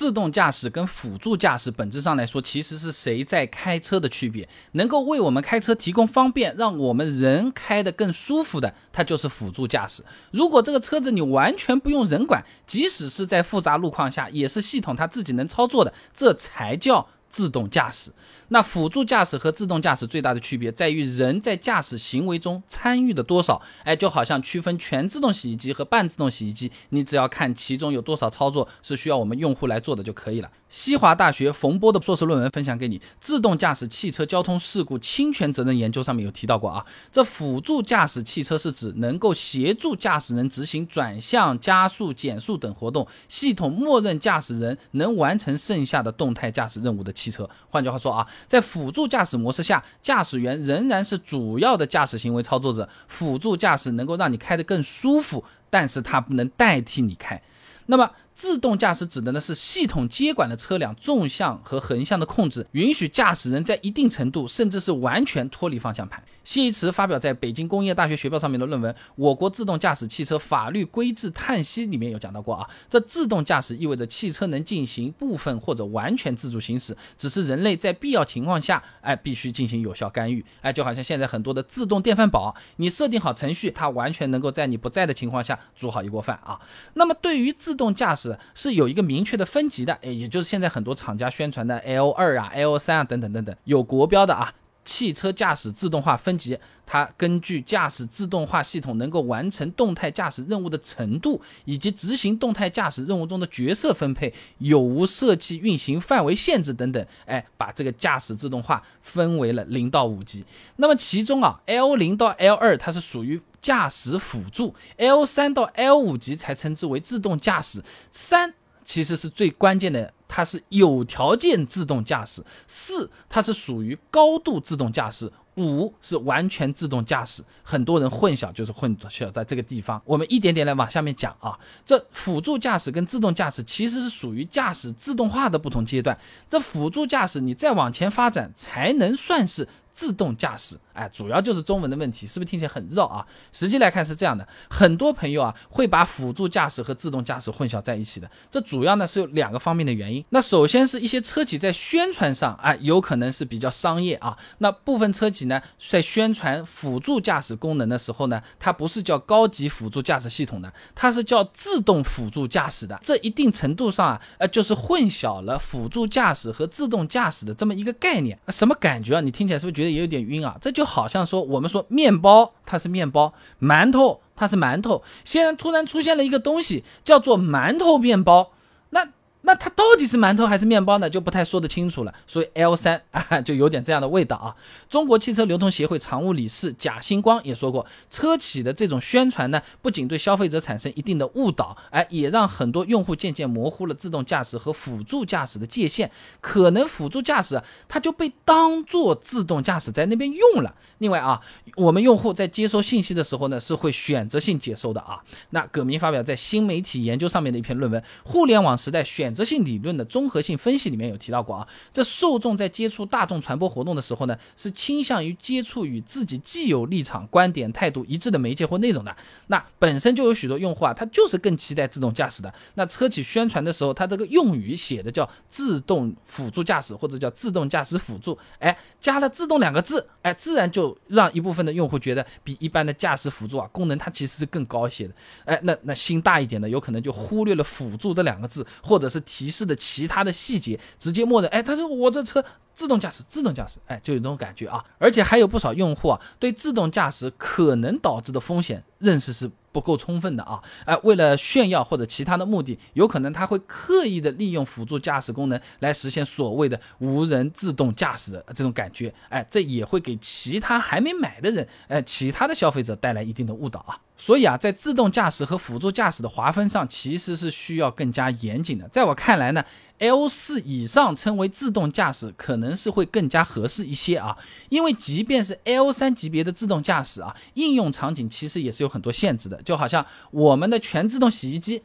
自动驾驶跟辅助驾驶本质上来说，其实是谁在开车的区别。能够为我们开车提供方便，让我们人开得更舒服的，它就是辅助驾驶。如果这个车子你完全不用人管，即使是在复杂路况下，也是系统它自己能操作的，这才叫自动驾驶。那辅助驾驶和自动驾驶最大的区别在于人在驾驶行为中参与的多少。哎，就好像区分全自动洗衣机和半自动洗衣机，你只要看其中有多少操作是需要我们用户来做的就可以了。西华大学冯波的硕士论文分享给你，自动驾驶汽车交通事故侵权责任研究上面有提到过啊。这辅助驾驶汽车是指能够协助驾驶人执行转向、加速、减速等活动，系统默认驾驶人能完成剩下的动态驾驶任务的汽车。换句话说啊。在辅助驾驶模式下，驾驶员仍然是主要的驾驶行为操作者。辅助驾驶能够让你开得更舒服，但是它不能代替你开。那么，自动驾驶指的呢是系统接管了车辆纵向和横向的控制，允许驾驶人在一定程度甚至是完全脱离方向盘。谢一慈发表在北京工业大学学报上面的论文《我国自动驾驶汽车法律规制叹息》里面有讲到过啊，这自动驾驶意味着汽车能进行部分或者完全自主行驶，只是人类在必要情况下，哎，必须进行有效干预。哎，就好像现在很多的自动电饭煲，你设定好程序，它完全能够在你不在的情况下煮好一锅饭啊。那么对于自动驾驶是有一个明确的分级的，哎，也就是现在很多厂家宣传的 L 二啊、L 三啊等等等等，有国标的啊。汽车驾驶自动化分级，它根据驾驶自动化系统能够完成动态驾驶任务的程度，以及执行动态驾驶任务中的角色分配，有无设计运行范围限制等等，哎，把这个驾驶自动化分为了零到五级。那么其中啊，L 零到 L 二它是属于驾驶辅助，L 三到 L 五级才称之为自动驾驶。三其实是最关键的。它是有条件自动驾驶，四它是属于高度自动驾驶，五是完全自动驾驶。很多人混淆就是混淆在这个地方。我们一点点来往下面讲啊，这辅助驾驶跟自动驾驶其实是属于驾驶自动化的不同阶段。这辅助驾驶你再往前发展，才能算是自动驾驶。哎，主要就是中文的问题，是不是听起来很绕啊？实际来看是这样的，很多朋友啊会把辅助驾驶和自动驾驶混淆在一起的。这主要呢是有两个方面的原因。那首先是一些车企在宣传上，哎，有可能是比较商业啊。那部分车企呢在宣传辅助驾驶功能的时候呢，它不是叫高级辅助驾驶系统的，它是叫自动辅助驾驶的。这一定程度上啊，呃，就是混淆了辅助驾驶和自动驾驶的这么一个概念。什么感觉啊？你听起来是不是觉得也有点晕啊？这就。就好像说，我们说面包它是面包，馒头它是馒头，现在突然出现了一个东西叫做馒头面包，那。那它到底是馒头还是面包呢？就不太说得清楚了。所以 L 三啊，就有点这样的味道啊。中国汽车流通协会常务理事贾星光也说过，车企的这种宣传呢，不仅对消费者产生一定的误导，哎，也让很多用户渐渐模糊了自动驾驶和辅助驾驶的界限。可能辅助驾驶它就被当做自动驾驶在那边用了。另外啊，我们用户在接收信息的时候呢，是会选择性接收的啊。那葛明发表在新媒体研究上面的一篇论文，互联网时代选。选择性理论的综合性分析里面有提到过啊，这受众在接触大众传播活动的时候呢，是倾向于接触与自己既有立场、观点、态度一致的媒介或内容的。那本身就有许多用户啊，他就是更期待自动驾驶的。那车企宣传的时候，它这个用语写的叫自动辅助驾驶或者叫自动驾驶辅助，哎，加了“自动”两个字，哎，自然就让一部分的用户觉得比一般的驾驶辅助啊功能它其实是更高一些的。哎，那那心大一点的，有可能就忽略了“辅助”这两个字，或者是。提示的其他的细节，直接默认，哎，他说我这车自动驾驶，自动驾驶，哎，就有这种感觉啊。而且还有不少用户啊，对自动驾驶可能导致的风险认识是不够充分的啊。哎，为了炫耀或者其他的目的，有可能他会刻意的利用辅助驾驶功能来实现所谓的无人自动驾驶的这种感觉。哎，这也会给其他还没买的人，哎，其他的消费者带来一定的误导啊。所以啊，在自动驾驶和辅助驾驶的划分上，其实是需要更加严谨的。在我看来呢，L 四以上称为自动驾驶，可能是会更加合适一些啊。因为即便是 L 三级别的自动驾驶啊，应用场景其实也是有很多限制的。就好像我们的全自动洗衣机，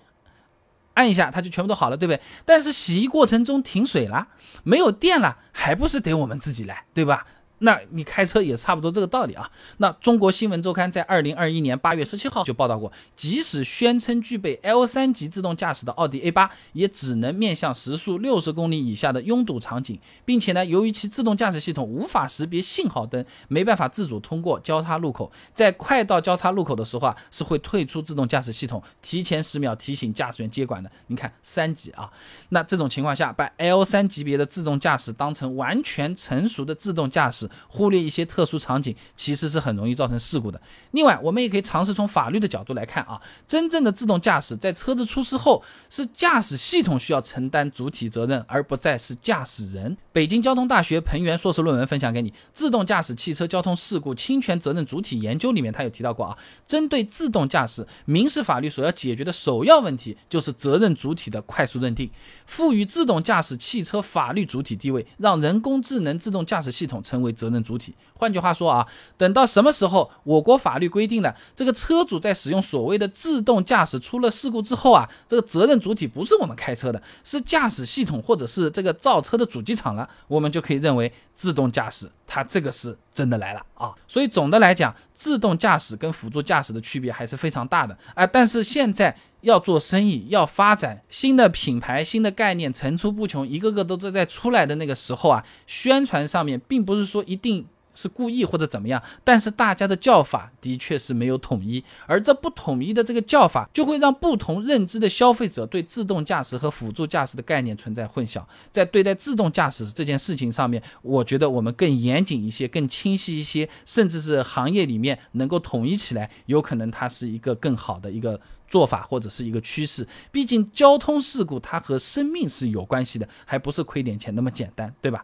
按一下它就全部都好了，对不对？但是洗衣过程中停水了，没有电了，还不是得我们自己来，对吧？那你开车也差不多这个道理啊。那中国新闻周刊在二零二一年八月十七号就报道过，即使宣称具备 L 三级自动驾驶的奥迪 A 八，也只能面向时速六十公里以下的拥堵场景，并且呢，由于其自动驾驶系统无法识别信号灯，没办法自主通过交叉路口，在快到交叉路口的时候啊，是会退出自动驾驶系统，提前十秒提醒驾驶员接管的。你看三级啊，那这种情况下，把 L 三级别的自动驾驶当成完全成熟的自动驾驶。忽略一些特殊场景，其实是很容易造成事故的。另外，我们也可以尝试从法律的角度来看啊，真正的自动驾驶在车子出事后，是驾驶系统需要承担主体责任，而不再是驾驶人。北京交通大学彭源硕士论文分享给你，《自动驾驶汽车交通事故侵权责任主体研究》里面，他有提到过啊，针对自动驾驶，民事法律所要解决的首要问题就是责任主体的快速认定，赋予自动驾驶汽车法律主体地位，让人工智能自动驾驶系统成为。责任主体，换句话说啊，等到什么时候我国法律规定了这个车主在使用所谓的自动驾驶出了事故之后啊，这个责任主体不是我们开车的，是驾驶系统或者是这个造车的主机厂了，我们就可以认为自动驾驶它这个是真的来了啊。所以总的来讲，自动驾驶跟辅助驾驶的区别还是非常大的啊。但是现在。要做生意，要发展新的品牌、新的概念层出不穷，一个个都在在出来的那个时候啊，宣传上面并不是说一定是故意或者怎么样，但是大家的叫法的确是没有统一，而这不统一的这个叫法，就会让不同认知的消费者对自动驾驶和辅助驾驶的概念存在混淆。在对待自动驾驶这件事情上面，我觉得我们更严谨一些、更清晰一些，甚至是行业里面能够统一起来，有可能它是一个更好的一个。做法或者是一个趋势，毕竟交通事故它和生命是有关系的，还不是亏点钱那么简单，对吧？